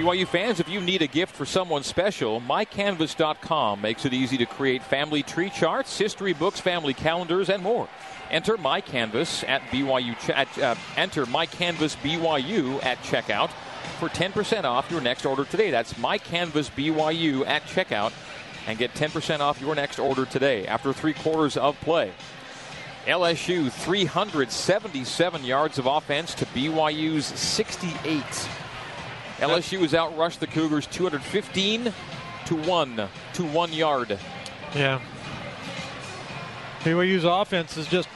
BYU fans, if you need a gift for someone special, mycanvas.com makes it easy to create family tree charts, history books, family calendars, and more. Enter MyCanvas at BYU. Ch- at, uh, enter MyCanvas BYU at checkout for 10% off your next order today. That's MyCanvas BYU at checkout and get 10% off your next order today after three quarters of play. LSU 377 yards of offense to BYU's 68. LSU has outrushed the Cougars 215 to 1 to 1 yard. Yeah. BYU's offense has just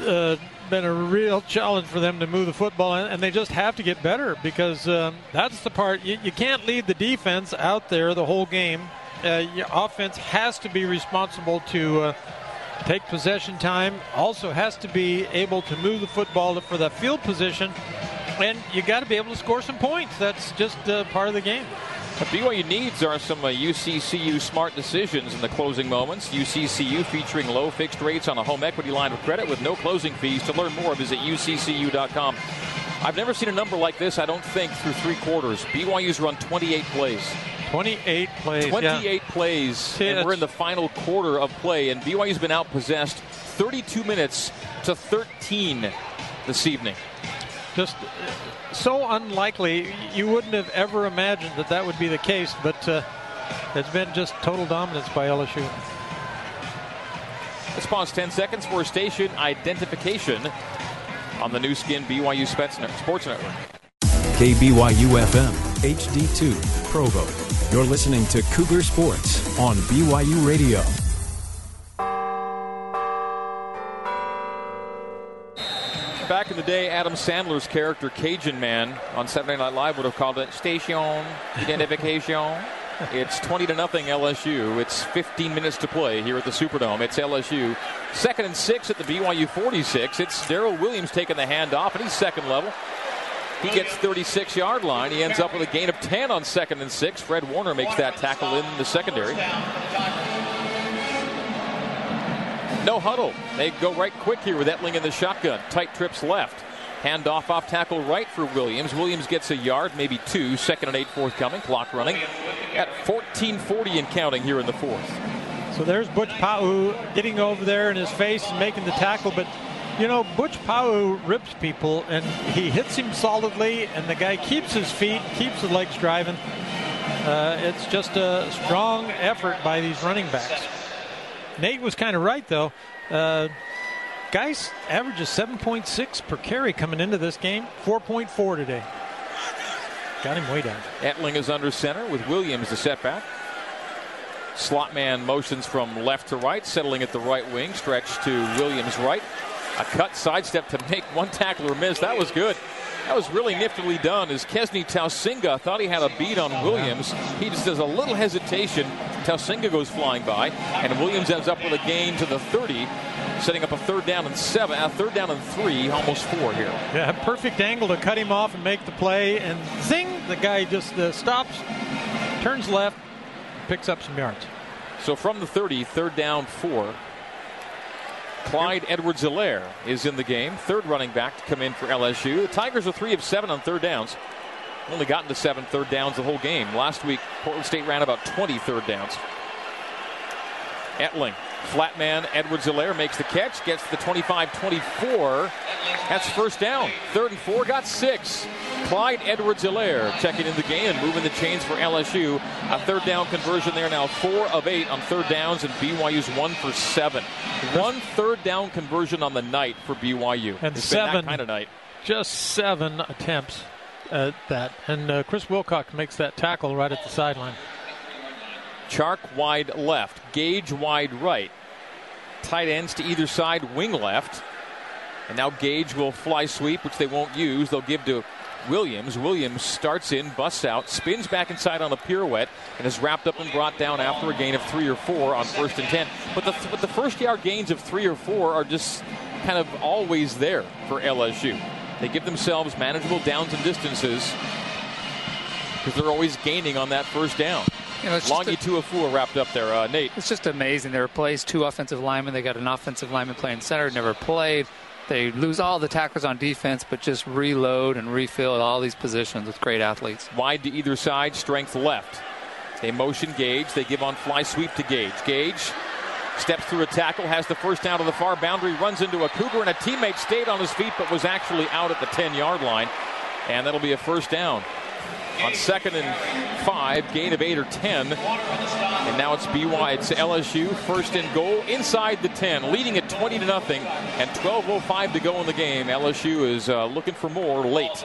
uh, been a real challenge for them to move the football, and they just have to get better because um, that's the part you, you, can't leave the defense out there the whole game. Uh, your offense has to be responsible to uh, take possession time, also has to be able to move the football for the field position, and you got to be able to score some points. That's just uh, part of the game. What BYU needs are some uh, UCCU smart decisions in the closing moments. UCCU featuring low fixed rates on a home equity line of credit with no closing fees. To learn more, visit uccu.com. I've never seen a number like this, I don't think, through three quarters. BYU's run 28 plays. 28 plays. 28 yeah. plays. See, and we're in the final quarter of play, and BYU's been outpossessed 32 minutes to 13 this evening. Just so unlikely. You wouldn't have ever imagined that that would be the case, but uh, it's been just total dominance by LSU. Let's pause 10 seconds for station identification on the Nu Skin BYU Sports Network. KBYU FM, HD2, Provo. You're listening to Cougar Sports on BYU Radio. Back in the day, Adam Sandler's character Cajun Man on Saturday Night Live would have called it station identification. it's 20 to nothing LSU. It's 15 minutes to play here at the Superdome. It's LSU. Second and six at the BYU 46. It's Darrel Williams taking the handoff, and he's second level. He gets 36 yard line. He ends up with a gain of 10 on second and six. Fred Warner makes that tackle in the secondary. No huddle. They go right quick here with Etling in the shotgun. Tight trips left. Handoff off tackle right for Williams. Williams gets a yard, maybe two. Second and eight forthcoming. Clock running at 14:40 and counting here in the fourth. So there's Butch Pau'u getting over there in his face and making the tackle, but you know Butch Pau'u rips people and he hits him solidly, and the guy keeps his feet, keeps his legs driving. Uh, it's just a strong effort by these running backs. Nate was kind of right though. Uh, guys averages 7.6 per carry coming into this game, 4.4 today. Got him way down. Etling is under center with Williams the setback. Slot man motions from left to right, settling at the right wing, stretch to Williams right. A cut sidestep to make one tackler miss. That was good. That was really niftily done as Kesni Tausinga thought he had a beat on Williams. He just does a little hesitation. Tausinga goes flying by, and Williams ends up with a gain to the 30, setting up a third down and seven, a third down and three, almost four here. Yeah, perfect angle to cut him off and make the play, and zing, the guy just uh, stops, turns left, picks up some yards. So from the 30, third down, four. Clyde Edwards Helaire is in the game, third running back to come in for LSU. The Tigers are three of seven on third downs. Only gotten to seven third downs the whole game. Last week, Portland State ran about 20 third downs. Etling, flat man, Edwards Helaire makes the catch, gets the 25 24. That's first down. Third and four, got six. Clyde Edwards Helaire checking in the game and moving the chains for LSU. A third down conversion there now, four of eight on third downs, and BYU's one for seven. One third down conversion on the night for BYU. And it's seven kind of night. Just seven attempts at that. And uh, Chris Wilcox makes that tackle right at the sideline. Chark wide left, Gage wide right. Tight ends to either side, wing left. And now Gage will fly sweep, which they won't use. They'll give to Williams. Williams starts in, busts out, spins back inside on a pirouette, and is wrapped up and brought down after a gain of three or four on first and ten. But the, but the first yard gains of three or four are just kind of always there for LSU. They give themselves manageable downs and distances because they're always gaining on that first down. You know, Langi Tuifua wrapped up there. Uh, Nate. It's just amazing. They replaced two offensive linemen. They got an offensive lineman playing center, never played. they lose all the tackles on defense, but just reload and refill all these positions with great athletes. Wide to either side, strength left. They motion Gage. They give on fly sweep to Gage. Gage steps through a tackle, has the first down to the far boundary, runs into a Cougar, and a teammate stayed on his feet but was actually out at the 10 yard line. And that'll be a first down. On second and five, gain of eight or 10. And now it's BY, it's LSU, first and goal inside the 10, leading at 20 to nothing, and 12.05 to go in the game. LSU is uh, looking for more late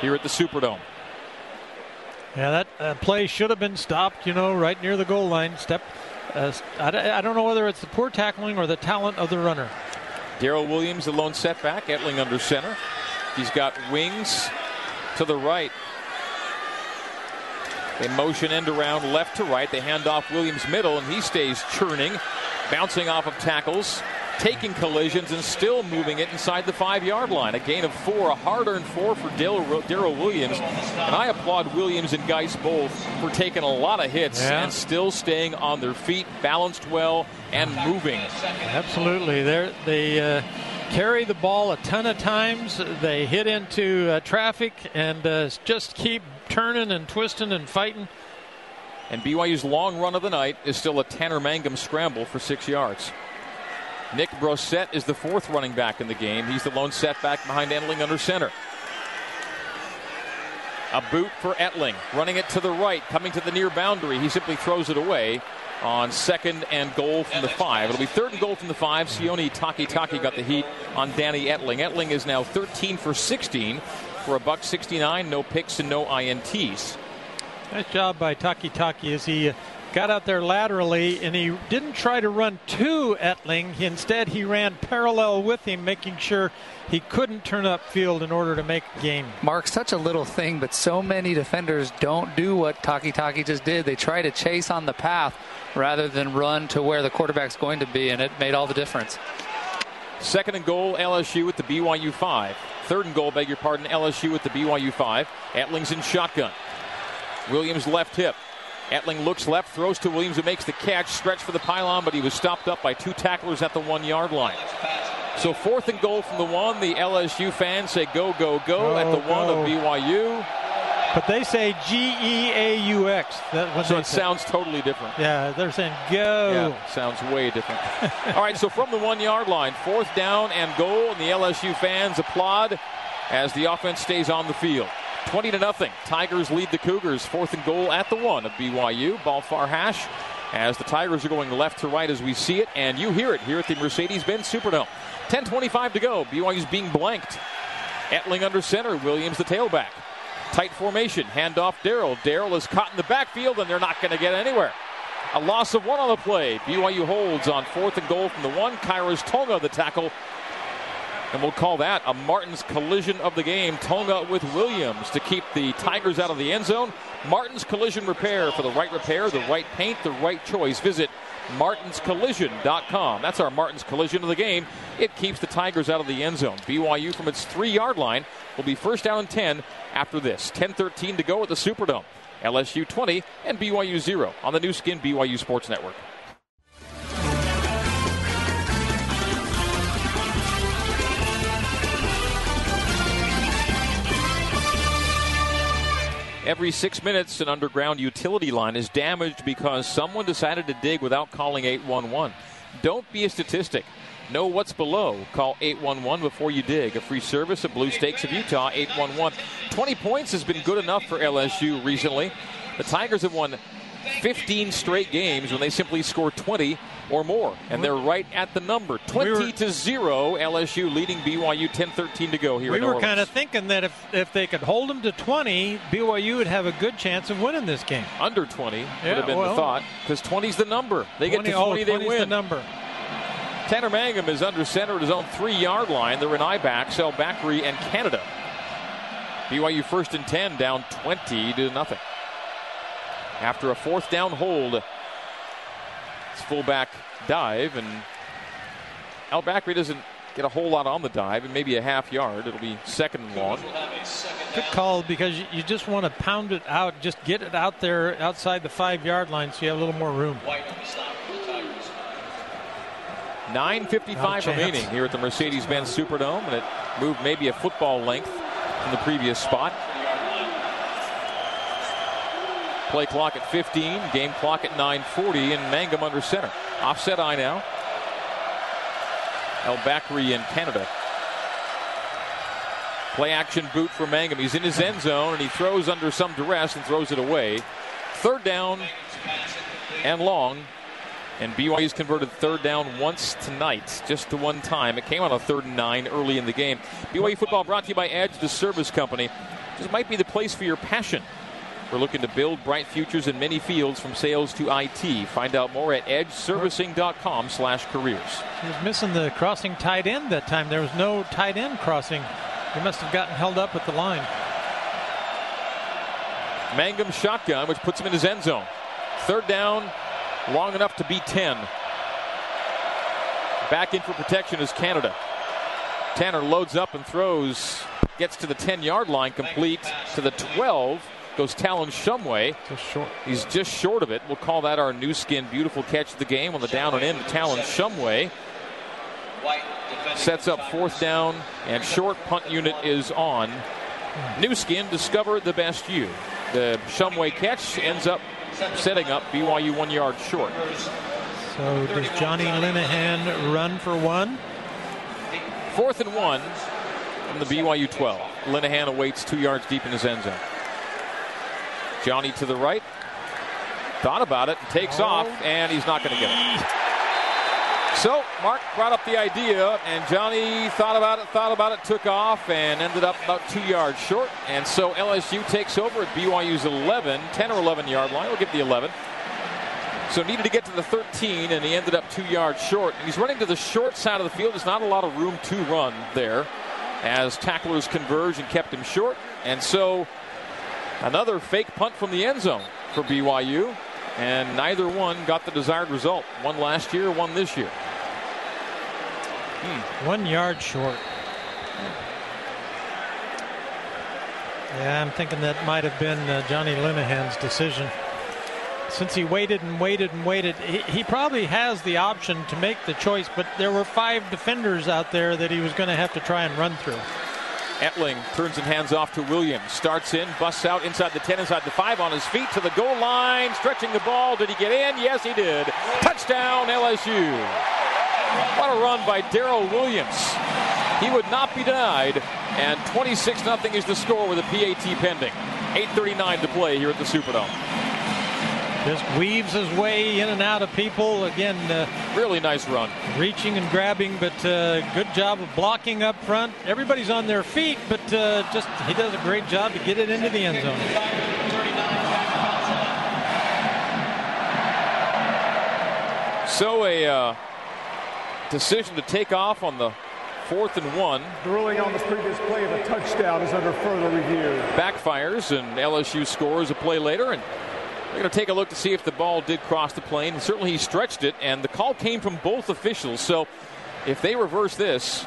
here at the Superdome. Yeah, that uh, play should have been stopped, you know, right near the goal line. Step. Uh, I, I don't know whether it's the poor tackling or the talent of the runner. Darrel Williams, the lone setback. Etling under center. He's got wings to the right. They motion end around left to right. They hand off Williams middle, and he stays churning, bouncing off of tackles, taking collisions, and still moving it inside the five yard line. A gain of four, a hard earned four for Darrel Williams. And I applaud Williams and Guice both for taking a lot of hits yeah. and still staying on their feet, balanced well, and moving. Absolutely. They're, they. Uh carry the ball a ton of times. They hit into uh, traffic and uh, just keep turning and twisting and fighting. And BYU's long run of the night is still a Tanner Mangum scramble for six yards. Nick Brossette is the fourth running back in the game. He's the lone setback behind Etling under center. A boot for Etling, running it to the right, coming to the near boundary. He simply throws it away on second and goal from the five. It'll be third and goal from the five. Sione Takitaki got the heat on Danny Etling. Etling is now 13 for 16 for a buck 69, no picks and no INTs. Nice job by Takitaki as he got out there laterally and he didn't try to run to Etling. Instead, he ran parallel with him, making sure he couldn't turn up field in order to make a game. Mark, such a little thing, but so many defenders don't do what Takitaki just did. They try to chase on the path rather than run to where the quarterback's going to be, and it made all the difference. Second and goal, LSU at the BYU 5. Third and goal, beg your pardon, LSU at the BYU 5. Etling's in shotgun. Williams left hip. Etling looks left, throws to Williams, who makes the catch, stretch for the pylon, but he was stopped up by two tacklers at the one yard line. So fourth and goal from the one. The LSU fans say go, go, go, go at the go. one of BYU. But they say G E A U X. So it say. sounds totally different. Yeah, they're saying go. Yeah, sounds way different. All right, so from the one yard line, fourth down and goal, and the LSU fans applaud as the offense stays on the field. 20 to nothing. Tigers lead the Cougars. Fourth and goal at the one of BYU. Ball far hash as the Tigers are going left to right as we see it, and you hear it here at the Mercedes-Benz Superdome. 10:25 to go. BYU's being blanked. Etling under center. Williams the tailback. Tight formation. Handoff Darrel. Darrel is caught in the backfield, and they're not going to get anywhere. A loss of one on the play. BYU holds on fourth and goal from the one. Khyiris Tonga the tackle and we'll call that a Martin's collision of the game. Tonga with Williams to keep the Tigers out of the end zone. Martin's Collision Repair for the right repair, the right paint, the right choice. Visit martinscollision.com. That's our Martin's Collision of the game. It keeps the Tigers out of the end zone. BYU from its three yard line will be first down and 10 after this. 10 13 to go at the Superdome. LSU 20 and BYU 0 on the Nu Skin BYU Sports Network. Every six minutes, an underground utility line is damaged because someone decided to dig without calling 811. Don't be a statistic. Know what's below. Call 811 before you dig. A free service of Blue Stakes of Utah, 811. 20 points has been good enough for LSU recently. The Tigers have won 15 straight games when they simply score 20 or more. And they're right at the number 20 we were, to 0. LSU leading BYU 10 13 to go here We were kind of thinking that if, if they could hold them to 20, BYU would have a good chance of winning this game. Under 20 yeah, would have been well, the thought because 20 is the number. They 20, get to 20, oh, they win. the number. Tanner Mangum is under center at his own three yard line. They're in I-backs, El Bakri, and Canada. BYU first and 10, down 20 to nothing after a fourth down hold. It's fullback dive, and El Bakri doesn't get a whole lot on the dive, and maybe a half yard. It'll be second and long. Good call because you just want to pound it out, just get it out there outside the five yard line so you have a little more room. 9.55 remaining here at the Mercedes Benz Superdome, and it moved maybe a football length from the previous spot. Play clock at 15, game clock at 9.40, and Mangum under center. Offset eye now. El Bakri in Canada. Play action boot for Mangum. He's in his end zone and he throws under some duress and throws it away. Third down and long. And BYU's converted third down once tonight, just the one time. It came on a third and nine early in the game. BYU football brought to you by Edge, the service company. This might be the place for your passion. We're looking to build bright futures in many fields from sales to IT. Find out more at edgeservicing.com slash careers. He was missing the crossing tight end that time. There was no tight end crossing. He must have gotten held up at the line. Mangum shotgun, which puts him in his end zone. Third down, long enough to be 10. Back in for protection is Canada. Tanner loads up and throws, gets to the 10 yard line, complete to the 12. Goes Talon Shumway. Just short. He's just short of it. We'll call that our Nu Skin beautiful catch of the game on the down and in. Talon Shumway sets up fourth down and short punt unit is on. Nu Skin, discover the best you. The Shumway catch ends up setting up BYU one yard short. So does Jonny Linehan run for one? Fourth and one from the BYU 12. Linehan awaits two yards deep in his end zone. Jonny to the right. Thought about it, takes oh. off, and he's not going to get it. So Mark brought up the idea, and Jonny thought about it, thought about it, took off, and ended up about two yards short. And so LSU takes over at BYU's 11, 10 or 11 yard line. We'll give the 11. So needed to get to the 13, and he ended up two yards short. He's running to the short side of the field. There's not a lot of room to run there as tacklers converge and kept him short. And so another fake punt from the end zone for BYU, and neither one got the desired result. One last year, one this year. Hmm. One yard short. Yeah, I'm thinking that might have been uh, Jonny Linehan's decision. Since he waited and waited and waited, he, he, probably has the option to make the choice, but there were five defenders out there that he was going to have to try and run through. Etling turns and hands off to Williams. Starts in, busts out inside the 10, inside the 5, on his feet to the goal line, stretching the ball. Did he get in? Yes, he did. Touchdown, LSU. What a run by Darrel Williams. He would not be denied, and 26 0 is the score with a PAT pending. 8.39 to play here at the Superdome. Just weaves his way in and out of people. Again, uh, really nice run. Reaching and grabbing, but uh, good job of blocking up front. Everybody's on their feet, but uh, just he does a great job to get it into the end zone. So a uh, decision to take off on the fourth and one. The ruling on the previous play of a touchdown is under further review. Backfires and LSU scores a play later and we're going to take a look to see if the ball did cross the plane. And certainly he stretched it, and the call came from both officials. So if they reverse this,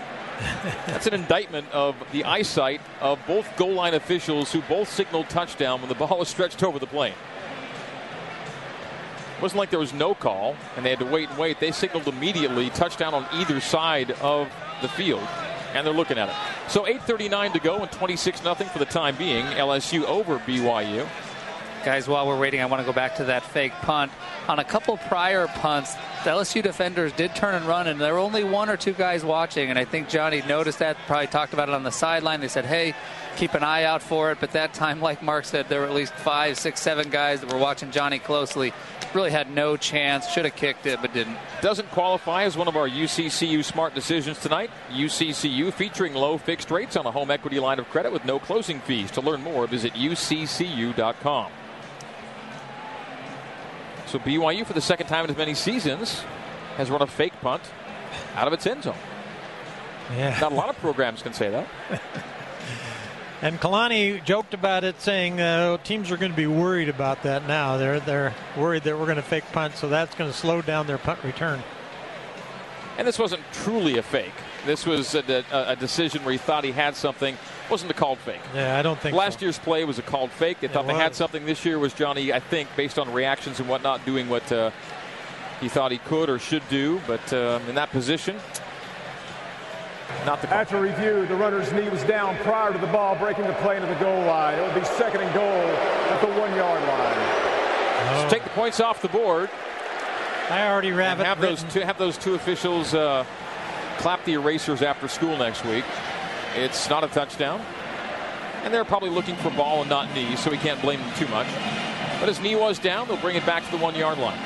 that's an indictment of the eyesight of both goal line officials who both signaled touchdown when the ball was stretched over the plane. It wasn't like there was no call and they had to wait and wait. They signaled immediately touchdown on either side of the field, and they're looking at it. So 8:39 to go and 26 0 for the time being. LSU over BYU. Guys, while we're waiting, I want to go back to that fake punt. On a couple prior punts, the LSU defenders did turn and run, and there were only one or two guys watching. And I think Jonny noticed that, probably talked about it on the sideline. They said, hey, keep an eye out for it. But that time, like Mark said, there were at least five, six, seven guys that were watching Jonny closely. Really had no chance. Should have kicked it, but didn't. Doesn't qualify as one of our UCCU smart decisions tonight. UCCU featuring low fixed rates on a home equity line of credit with no closing fees. To learn more, visit uccu.com. So BYU, for the second time in as many seasons, has run a fake punt out of its end zone. Yeah. Not a lot of programs can say that. and Kalani joked about it, saying uh, teams are going to be worried about that now. They're they're worried that we're going to fake punt, so that's going to slow down their punt return. And this wasn't truly a fake. This was a, a, a decision where he thought he had something. Wasn't a called fake. Yeah, I don't think last so. year's play was a called fake. They thought they had something. This year was Jonny, I think, based on reactions and whatnot, doing what uh, he thought he could or should do, but uh, in that position, not the call. After review, the runner's knee was down prior to the ball breaking the plane of the goal line. It would be second and goal at the one-yard line. So take the points off the board. I already have and it have those two have those two officials uh, clap the erasers after school next week. It's not a touchdown, and they're probably looking for ball and not knee, so we can't blame them too much. But his knee was down. They'll bring it back to the one yard line.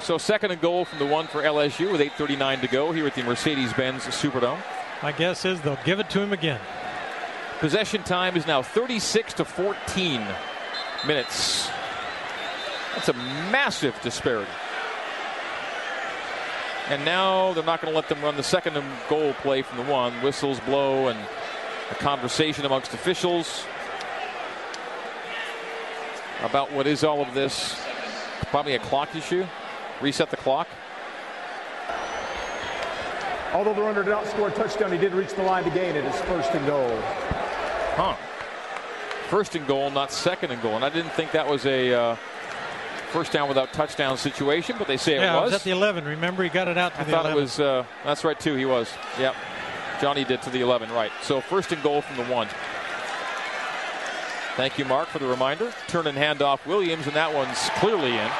So second and goal from the one for LSU with 8:39 to go here at the Mercedes-Benz Superdome. My guess is they'll give it to him again. Possession time is now 36 to 14 minutes. That's a massive disparity. And now they're not going to let them run the second and goal play from the one. Whistles blow and a conversation amongst officials about what is all of this. Probably a clock issue. Reset the clock. Although the runner did not score a touchdown, he did reach the line to gain it. It's first and goal. Huh. First and goal, not second and goal. And I didn't think that was a uh, first down without touchdown situation, but they say yeah, it it was. was at the 11. Remember, he got it out to I the thought 11. it was. Uh, that's right too. He was. Yep. Jonny did to the 11. Right. So first and goal from the one. Thank you, Mark, for the reminder. Turn and hand off Williams, and that one's clearly in.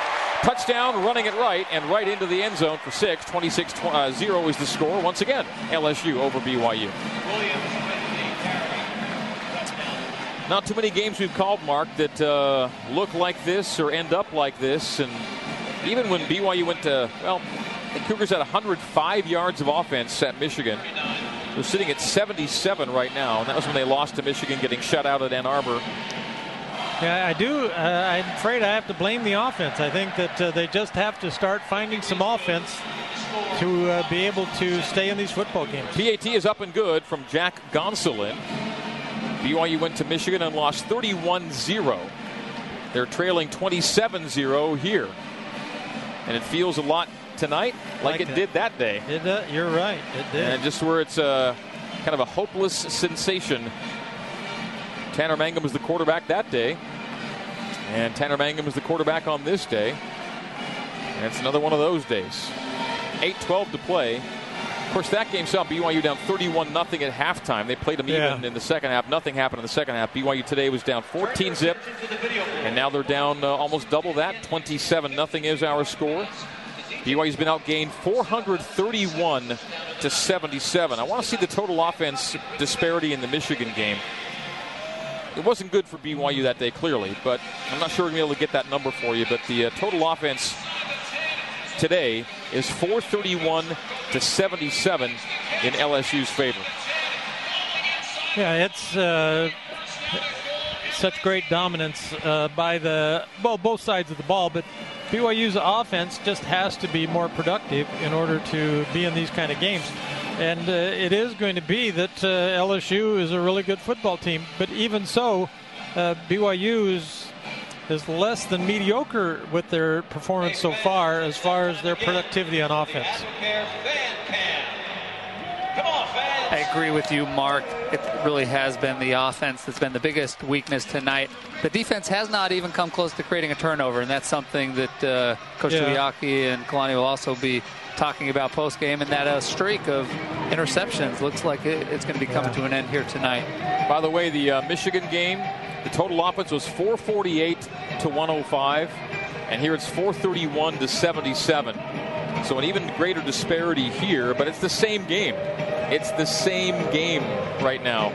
Touchdown, running it right, and right into the end zone for six. 26 uh, 0 is the score. Once again, LSU over BYU. Not too many games we've called, Mark, that uh, look like this or end up like this. And even when BYU went to, well, the Cougars had 105 yards of offense at Michigan. They're sitting at 77 right now, and that was when they lost to Michigan, getting shut out at Ann Arbor. Yeah, I do. Uh, I'm afraid I have to blame the offense. I think that uh, they just have to start finding some offense to uh, be able to stay in these football games. PAT is up and good from Jack Gonsoulin. BYU went to Michigan and lost 31 0. They're trailing 27 0 here. And it feels a lot tonight like, Like it it. did that day. It, uh, you're right. It did. And just where it's a kind of a hopeless sensation. Tanner Mangum was the quarterback that day. And Tanner Mangum is the quarterback on this day. And it's another one of those days. 8 12 to play. Of course, that game saw BYU down 31 0 at halftime. They played them Yeah. even in the second half. Nothing happened in the second half. BYU today was down 14 zip. And now they're down uh, almost double that. 27 nothing is our score. BYU's been outgained 431 to 77. I want to see the total offense disparity in the Michigan game. It wasn't good for BYU that day, clearly, but I'm not sure we're going to be able to get that number for you. But the uh, total offense today is 431 to 77 in LSU's favor. Yeah, it's uh, such great dominance uh, by the well both sides of the ball, but BYU's offense just has to be more productive in order to be in these kind of games. And uh, it is going to be that uh, LSU is a really good football team, but even so, uh, BYU is is less than mediocre with their performance so far as far as their productivity on offense. I agree with you, Mark. It really has been the offense that's been the biggest weakness tonight. The defense has not even come close to creating a turnover, and that's something that uh, Coach Yeah. Tuiaki and Kalani will also be talking about post game. And that uh, streak of interceptions looks like it, it's going to be coming to an end here tonight. By the way, the uh, Michigan game, the total offense was 448 to 105, and here it's 431 to 77. So an even greater disparity here, but it's the same game. It's the same game right now.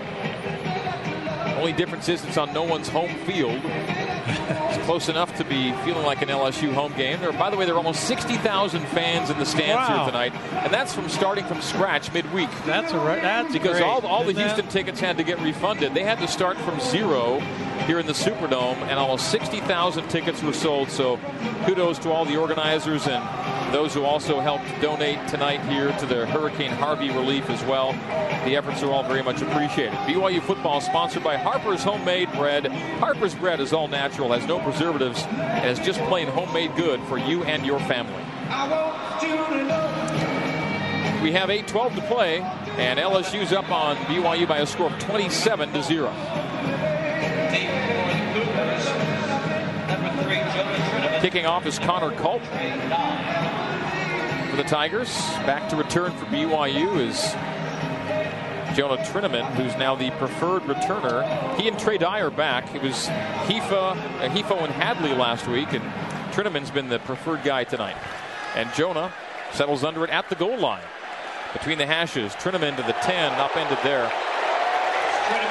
Only difference is it's on no one's home field. It's close enough to be feeling like an LSU home game. There, by the way, there are almost 60,000 fans in the stands Wow. here tonight, and that's from starting from scratch midweek That's a right. That's because great. all, all the Isn't that- Houston tickets had to get refunded. They had to start from zero here in the Superdome, and almost 60,000 tickets were sold. So kudos to all the organizers and those who also helped donate tonight here to the Hurricane Harvey relief as well. The efforts are all very much appreciated. BYU football sponsored by Harper's Homemade Bread. Harper's Bread is all natural, has no preservatives, and is just plain homemade good for you and your family. We have 8-12 to play, and LSU's up on BYU by a score of 27 to 0. Kicking off is Connor Culp for the Tigers. Back to return for BYU is Jonah Trinnaman, who's now the preferred returner. He and Trey Dye back. It was Hifa, uh, Hifo and Hadley last week, and Trinnaman's been the preferred guy tonight. And Jonah settles under it at the goal line. Between the hashes, Trinnaman to the 10, upended there.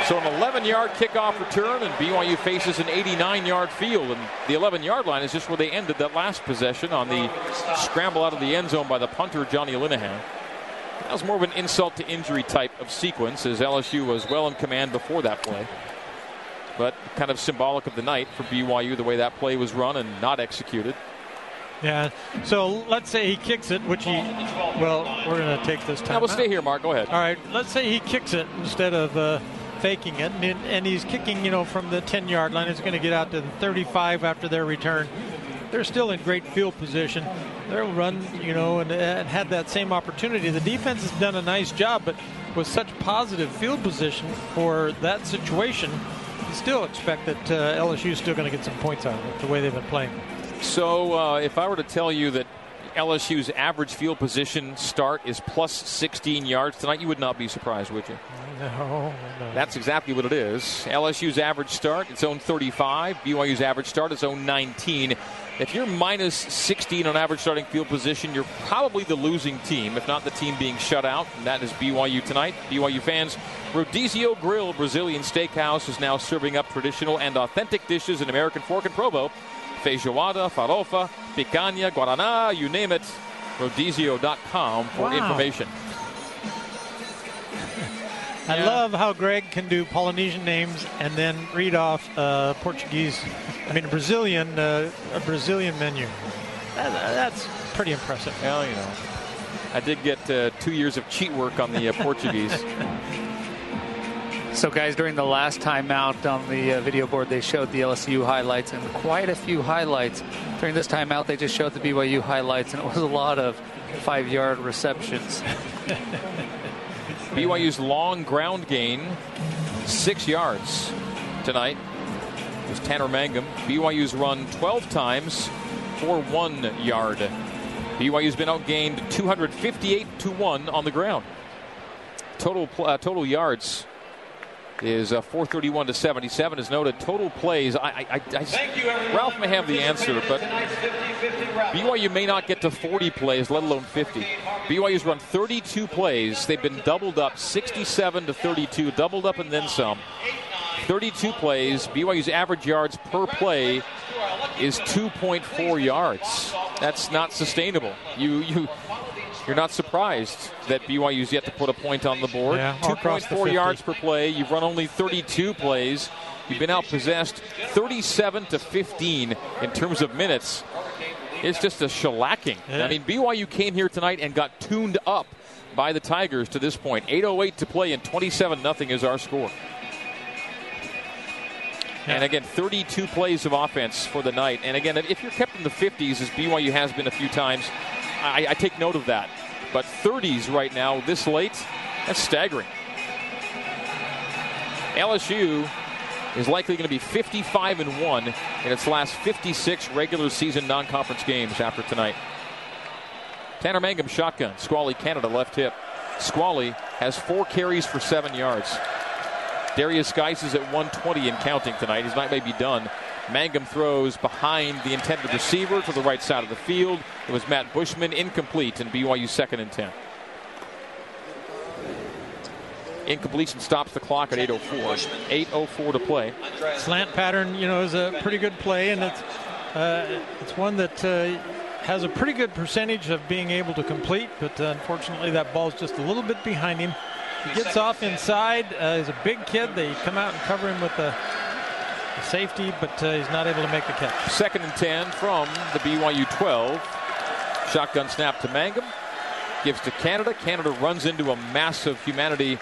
So an 11 yard kickoff return, and BYU faces an 89 yard field. And the 11 yard line is just where they ended that last possession on the scramble out of the end zone by the punter, Jonny Linehan. That was more of an insult to injury type of sequence, as LSU was well in command before that play. But kind of symbolic of the night for BYU, the way that play was run and not executed. Yeah. So let's say he kicks it, which he. Well, we're going to take this time. Now we'll stay here, Mark. Go ahead. All right. Let's say he kicks it instead of uh, faking it, and, and, he's kicking, you know, from the 10-yard line. He's going to get out to the 35 after their return. They're still in great field position. They'll run, you know, and, and had that same opportunity. The defense has done a nice job, but with such positive field position for that situation, you still expect that uh, LSU is still going to get some points out of it the way they've been playing. So, uh, if I were to tell you that LSU's average field position start is plus 16 yards tonight, you would not be surprised, would you? No, no. That's exactly what it is. LSU's average start, its own 35. BYU's average start, its own 19. If you're minus 16 on average starting field position, you're probably the losing team, if not the team being shut out. And that is BYU tonight. BYU fans, Rodizio Grill Brazilian Steakhouse is now serving up traditional and authentic dishes in American Fork and Provo feijoada, farofa, picanha, guaraná, you name it. Rodizio.com for wow. information. I yeah. love how Greg can do Polynesian names and then read off uh, Portuguese, I mean, a Brazilian, uh, a Brazilian menu. That, that's pretty impressive. Well, you know, I did get uh, two years of cheat work on the uh, Portuguese. So, guys, during the last timeout on the uh, video board, they showed the LSU highlights and quite a few highlights. During this timeout, they just showed the BYU highlights, and it was a lot of five yard receptions. BYU's long ground gain, six yards tonight, was Tanner Mangum. BYU's run 12 times for one yard. BYU's been outgained 258 to 1 on the ground. Total, uh, total yards is uh, 431 to 77 is noted. Total plays. I, I, I, I Ralph may have the answer, but BYU may not get to 40 plays, let alone 50. BYU's run 32 plays. They've been doubled up 67 to 32, doubled up and then some. 32 plays. BYU's average yards per play is 2.4 yards. That's not sustainable. You you you're not surprised that BYU's yet to put a point on the board. Yeah, 2.4 yards per play. You've run only 32 plays. You've been outpossessed 37 to 15 in terms of minutes. It's just a shellacking. Yeah. I mean, BYU came here tonight and got tuned up by the Tigers to this point. 8.08 to play and 27 0 is our score. And again, 32 plays of offense for the night. And again, if you're kept in the 50s, as BYU has been a few times, I, I take note of that. But 30s right now, this late, that's staggering. LSU is likely going to be 55 and 1 in its last 56 regular season non conference games after tonight. Tanner Mangum shotgun. Squally Canada left hip. Squally has four carries for seven yards. Derrius Guice is at 120 and counting tonight. His night may be done. Mangum throws behind the intended receiver to the right side of the field. It was Matt Bushman incomplete and BYU second and 10. Incompletion stops the clock at 8:04. 8:04 to play. Slant pattern, you know, is a pretty good play, and it's uh, it's one that uh, has a pretty good percentage of being able to complete. But uh, unfortunately, that ball's just a little bit behind him. He gets off inside. Uh, he's a big kid. They come out and cover him with the safety, but uh, he's not able to make the catch. Second and 10 from the BYU 12. Shotgun snap to Mangum. Gives to Canada. Canada runs into a mass of humanity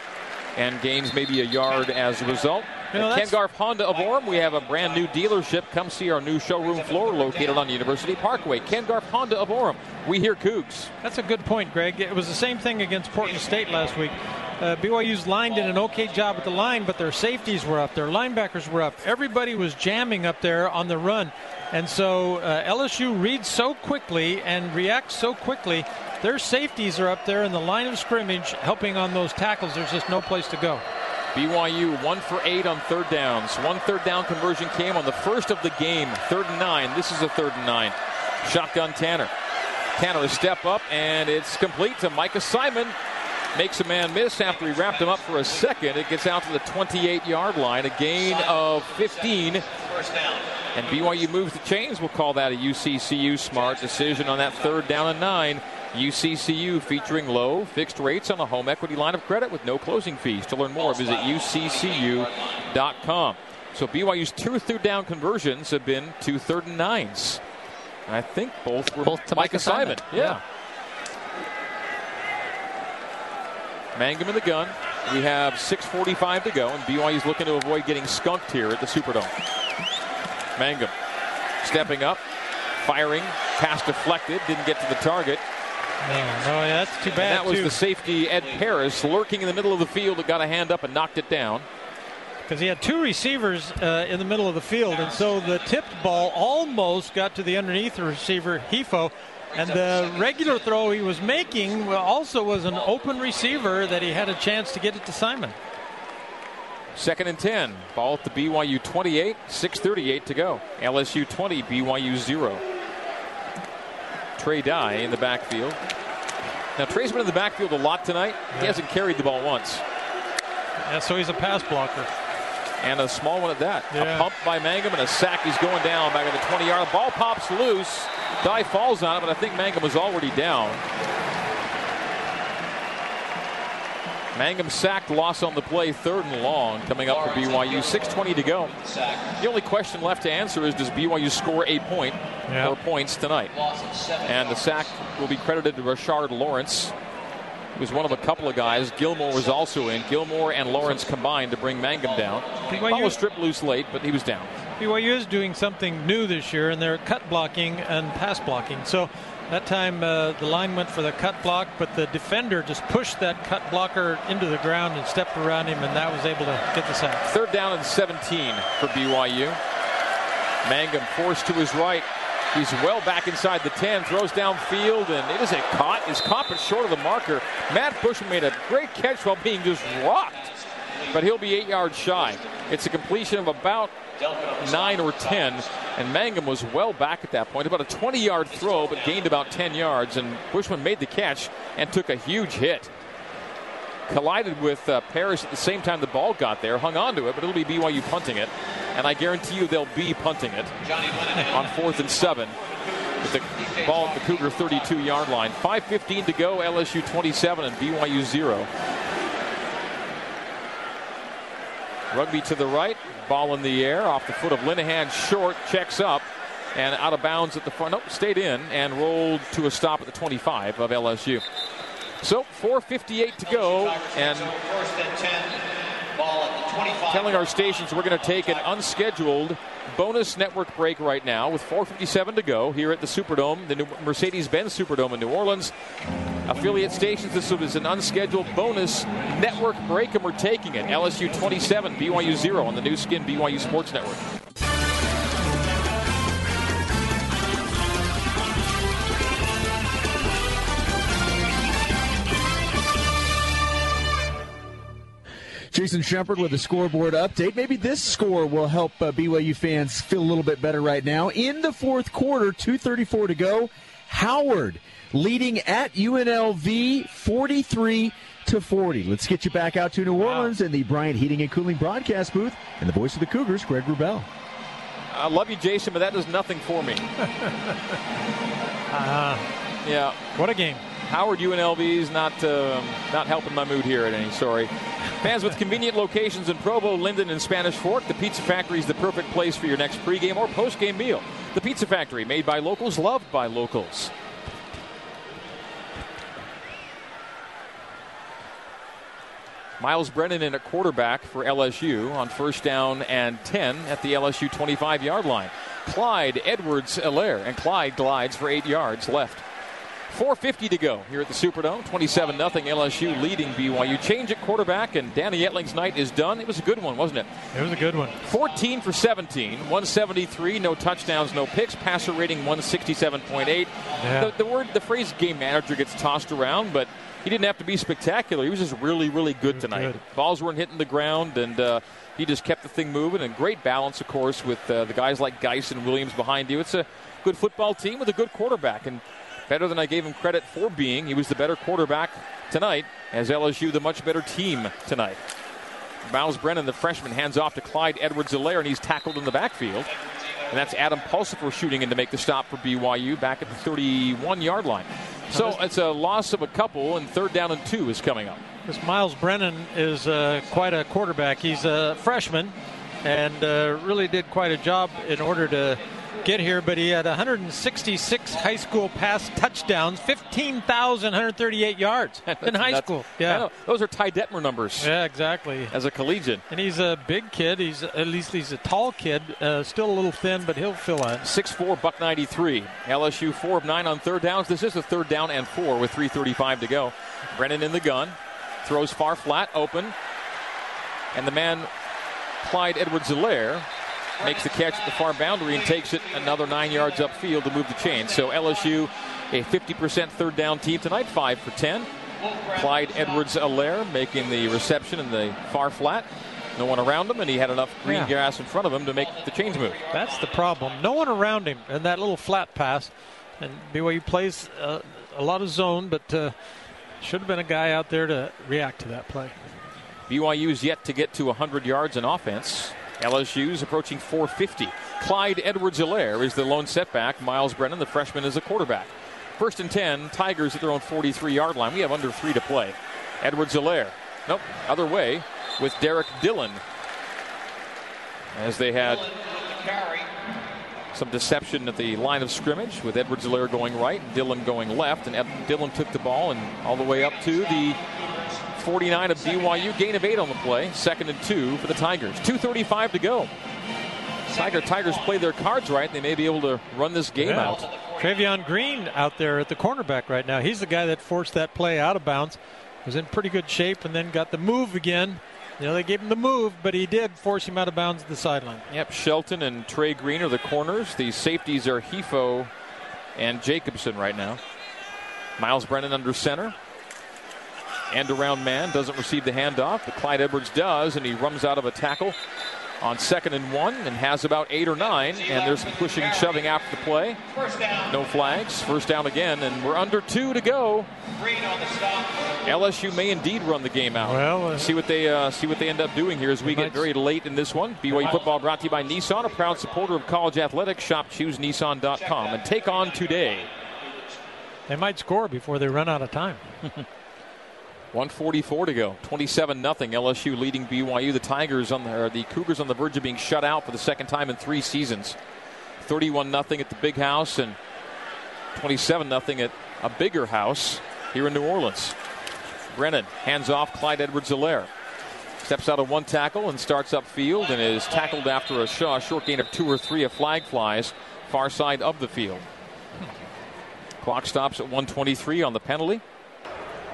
and gains maybe a yard as a result. You know, Ken Garff Honda of Orem, we have a brand new dealership. Come see our new showroom floor located on University Parkway. Ken Garff Honda of Orem. We hear Cougs. That's a good point, Greg. It was the same thing against Portland State last week. Uh, BYU's line did an okay job at the line, but their safeties were up, their linebackers were up. Everybody was jamming up there on the run. And so uh, LSU reads so quickly and reacts so quickly. Their safeties are up there in the line of scrimmage helping on those tackles. There's just no place to go. BYU one for eight on third downs. One third down conversion came on the first of the game, third and nine. This is a third and nine. Shotgun Tanner. Tanner a step up, and it's complete to Micah Simon. Makes a man miss after he wrapped him up for a second. It gets out to the 28 yard line, a gain of 15. And BYU moves the chains. We'll call that a UCCU smart decision on that third down and nine. UCCU featuring low fixed rates on the home equity line of credit with no closing fees. To learn more, visit uccu.com. So BYU's two third down conversions have been two third and nines. I think both were Both to Micah Simon. Yeah. Mangum in the gun. We have 6.45 to go, and BYU's looking to avoid getting skunked here at the Superdome. Mangum stepping up, firing, pass deflected, didn't get to the target. Oh yeah, that's too And bad. that was too. the safety, Ed Paris, lurking in the middle of the field that got a hand up and knocked it down. because he had two receivers uh, in the middle of the field, and so the tipped ball almost got to the underneath receiver Hifo, and the regular throw he was making also was an open receiver that he had a chance to get it to Simon. Second and 10. Ball at the BYU 28, 6.38 to go. LSU 20, BYU 0. Trey Dye in the backfield. Now, Trey's been in the backfield a lot tonight. He hasn't carried the ball once. Yeah, so he's a pass blocker. And a small one at that. Yeah. A pump by Mangum and a sack. He's going down back at the 20 yard. Ball pops loose. Dye falls on it, but I think Mangum was already down. Mangum sacked, loss on the play, third and long, coming up for BYU. 6.20 to go. The only question left to answer is does BYU score a point Yeah. or points tonight? And the sack will be credited to Rashard Lawrence. He was one of a couple of guys. Gilmore was also in. Gilmore and Lawrence combined to bring Mangum down. BYU Ball was stripped loose late, but he was down. BYU is doing something new this year, and they're cut blocking and pass blocking. So that time uh, the line went for the cut block, but the defender just pushed that cut blocker into the ground and stepped around him, and that was able to get the sack. Third down and 17 for BYU. Mangum forced to his right. He's well back inside the 10, throws downfield, and it is a caught. Is caught but short of the marker. Matt Bushman made a great catch while being just rocked, but he'll be eight yards shy. It's a completion of about nine or 10, and Mangum was well back at that point. About a 20 yard throw, but gained about 10 yards, and Bushman made the catch and took a huge hit collided with uh, Paris at the same time the ball got there, hung on to it, but it'll be BYU punting it. And I guarantee you they'll be punting it on fourth and seven with the ball at the Cougar 32 yard line. 5.15 to go, LSU 27 and BYU 0. Rugby to the right, ball in the air off the foot of Linehan, short, checks up. And out of bounds at the front. Nope, stayed in and rolled to a stop at the 25 of LSU. So 4:58 to go, and telling our stations we're going to take an unscheduled bonus network break right now with 4:57 to go here at the Superdome, the new Mercedes-Benz Superdome in New Orleans. Affiliate stations. This is an unscheduled bonus network break, and we're taking it. LSU 27, BYU 0 on the Nu Skin BYU Sports Network. Jason Shepard with a scoreboard update. Maybe this score will help uh, BYU fans feel a little bit better right now. In the fourth quarter, 2.34 to go, Howard leading at UNLV 43 to 40. Let's get you back out to New Orleans in the Bryant Heating and Cooling broadcast booth and the voice of the Cougars, Greg Wrubell. I love you, Jason, but that does nothing for me. Uh, Yeah, what a game. Howard UNLV is not um, not helping my mood here at any. Sorry. Fans with convenient locations in Provo, Lindon, and Spanish Fork, the Pizza Factory is the perfect place for your next pregame or postgame meal. The Pizza Factory, made by locals, loved by locals. Myles Brennan in at quarterback for LSU on first down and 10 at the LSU 25 yard line. Clyde Edwards Helaire, and Clyde glides for eight yards left. 4.50 to go here at the Superdome. 27 0 LSU leading BYU. Change at quarterback, and Danny Etling's night is done. It was a good one, wasn't it? It was a good one. 14 for 17, 173, no touchdowns, no picks. Passer rating 167.8. Yeah. The, the word, the phrase game manager gets tossed around, but he didn't have to be spectacular. He was just really, really good tonight. good. Balls weren't hitting the ground, and uh, he just kept the thing moving. And great balance, of course, with uh, the guys like Guice and Williams behind you. It's a good football team with a good quarterback, and better than I gave him credit for being. He was the better quarterback tonight, as LSU the much better team tonight. Myles Brennan, the freshman, hands off to Clyde Edwards Helaire, and he's tackled in the backfield. And that's Adam Pulsipher shooting in to make the stop for BYU back at the 31 yard line. So it's a loss of a couple, and third down and two is coming up. This Myles Brennan is uh, quite a quarterback. He's a freshman and uh, really did quite a job in order to get here, but he had 166 high school pass touchdowns, 15,138 yards in high That's- school. Yeah. Those are Ty Detmer numbers Yeah, exactly. as a collegiate. And he's a big kid. He's at least he's a tall kid, uh, still a little thin, but he'll fill in. 6'4", buck 93. LSU 4 of 9 on third downs. This is a third down and four with 3.35 to go. Brennan in the gun. Throws far flat, open. And the man, Clyde Edwards Helaire, makes the catch at the far boundary and takes it another nine yards upfield to move the chain. So LSU, a 50% third down team tonight, 5 for 10. Clyde Edwards Helaire making the reception in the far flat. No one around him, and he had enough green Yeah. grass in front of him to make the chains move. That's the problem. No one around him, and that little flat pass. And BYU plays uh, a lot of zone, but uh, should have been a guy out there to react to that play. BYU's yet to get to 100 yards in offense. LSU's approaching 450. Clyde Edwards Helaire is the lone setback. Myles Brennan, the freshman, is a quarterback. First and 10, Tigers at their own 43 yard line. We have under three to play. Edwards Helaire. Nope, other way with Derrick Dillon. As they had some deception at the line of scrimmage with Edwards Helaire going right, and Dillon going left, and Ed- Dillon took the ball and all the way up to the 49 of BYU. Gain of eight on the play. Second and two for the Tigers. 2.35 to go. Tiger Tigers play their cards right. They may be able to run this game Yeah. out. Travion Green out there at the cornerback right now. He's the guy that forced that play out of bounds. Was in pretty good shape and then got the move again. You know, they gave him the move, but he did force him out of bounds at the sideline. Yep, Shelton and Trey Green are the corners. The safeties are Hifo and Jacobson right now. Myles Brennan under center. End around man doesn't receive the handoff, but Clyde Edwards does, and he runs out of a tackle on second and one and has about eight or nine. And there's some pushing and shoving after the play. No flags. First down again, and we're under two to go. LSU may indeed run the game out. Well, uh, see what they uh, see what they end up doing here as we get very late in this one. BYU football brought to you by Nissan, a proud supporter of college athletics. Shop ChooseNissan.com and take on today. They might score before they run out of time. 144 to go. 27 nothing. LSU leading BYU. The Tigers on the the Cougars on the verge of being shut out for the second time in three seasons. 31 nothing at the Big House and 27 nothing at a bigger house here in New Orleans. Brennan hands off Clyde Edwards-Helaire. Steps out of one tackle and starts upfield and is tackled after a sh- a short gain of two or three. A flag flies far side of the field. Clock stops at 123 on the penalty.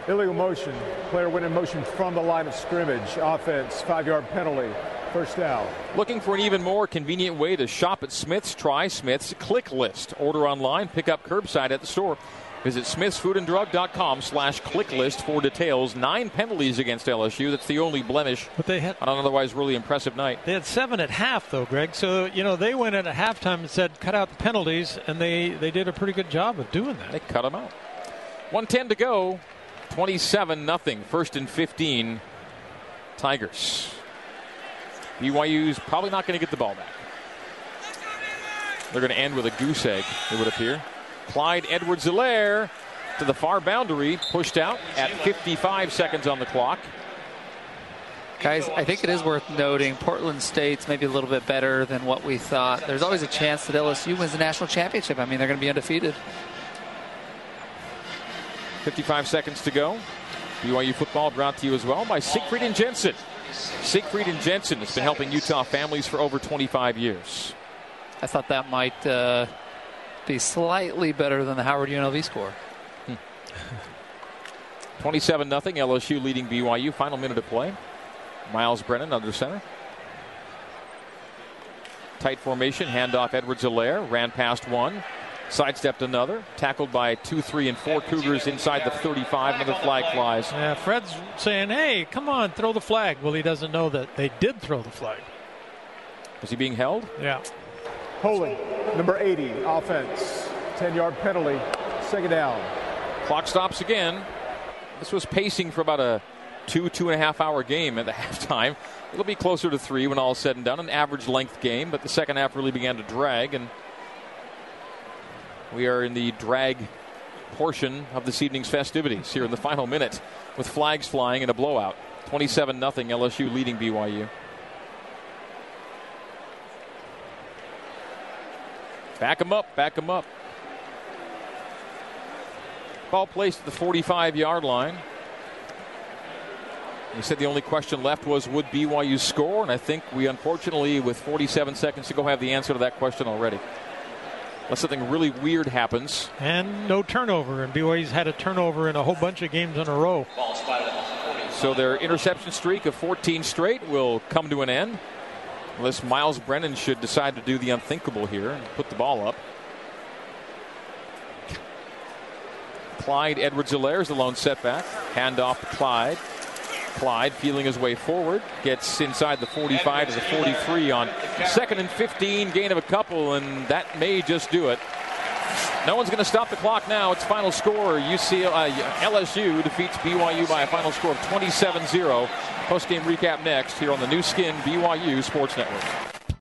Illegal motion. Player went in motion from the line of scrimmage. Offense, five yard penalty. First down. Looking for an even more convenient way to shop at Smith's? Try Smith's Click List. Order online, pick up curbside at the store. Visit smithsfoodanddrug.com slash click list for details. Nine penalties against LSU. That's the only blemish But they had on an otherwise really impressive night. they had seven at half though, Greg. So you know they went in at halftime and said cut out the penalties, and they they did a pretty good job of doing that. They cut them out. 110 to go. 27 nothing. First and 15. Tigers. BYU's probably not going to get the ball back. They're going to end with a goose egg, it would appear. Clyde Edwards Helaire to the far boundary, pushed out at 55 seconds on the clock. Guys, I think it is worth noting Portland State's maybe a little bit better than what we thought. There's always a chance that LSU wins the national championship. I mean, they're going to be undefeated. 55 seconds to go. BYU football brought to you as well by Siegfried and Jensen. Siegfried and Jensen has been helping Utah families for over 25 years. I thought that might uh, be slightly better than the Howard UNLV score. 27 0 LSU leading BYU. Final minute of play. Myles Brennan under center. Tight formation, handoff Edwards Helaire. Ran past one, sidestepped another. Tackled by two, three, and four Cougars inside the 35. Another flag flies. Yeah, Fred's saying, hey, come on, throw the flag. Well, he doesn't know that they did throw the flag. Was he being held? Yeah. Holding, number 80, offense. 10 yard penalty, second down. Clock stops again. This was pacing for about a two, two and a half hour game at the halftime. It'll be closer to three when all is said and done. An average length game, but the second half really began to drag, and we are in the drag portion of this evening's festivities here in the final minute with flags flying and a blowout. 27 0 LSU leading BYU. Back them up, back them up. Ball placed at the 45 yard line. He said the only question left was would BYU score? And I think we, unfortunately, with 47 seconds to go, have the answer to that question already. Unless something really weird happens. And no turnover. And BYU's had a turnover in a whole bunch of games in a row. So their interception streak of 14 straight will come to an end. Unless Myles Brennan should decide to do the unthinkable here and put the ball up. Clyde Edwards Helaire is the lone setback. Handoff to Clyde. Clyde feeling his way forward. Gets inside the 45 to the 43 on second and 15. Gain of a couple, and that may just do it. No one's going to stop the clock now. It's final score. UC, uh, LSU defeats BYU by a final score of 27 0. Post game recap next here on the Nu Skin BYU Sports Network.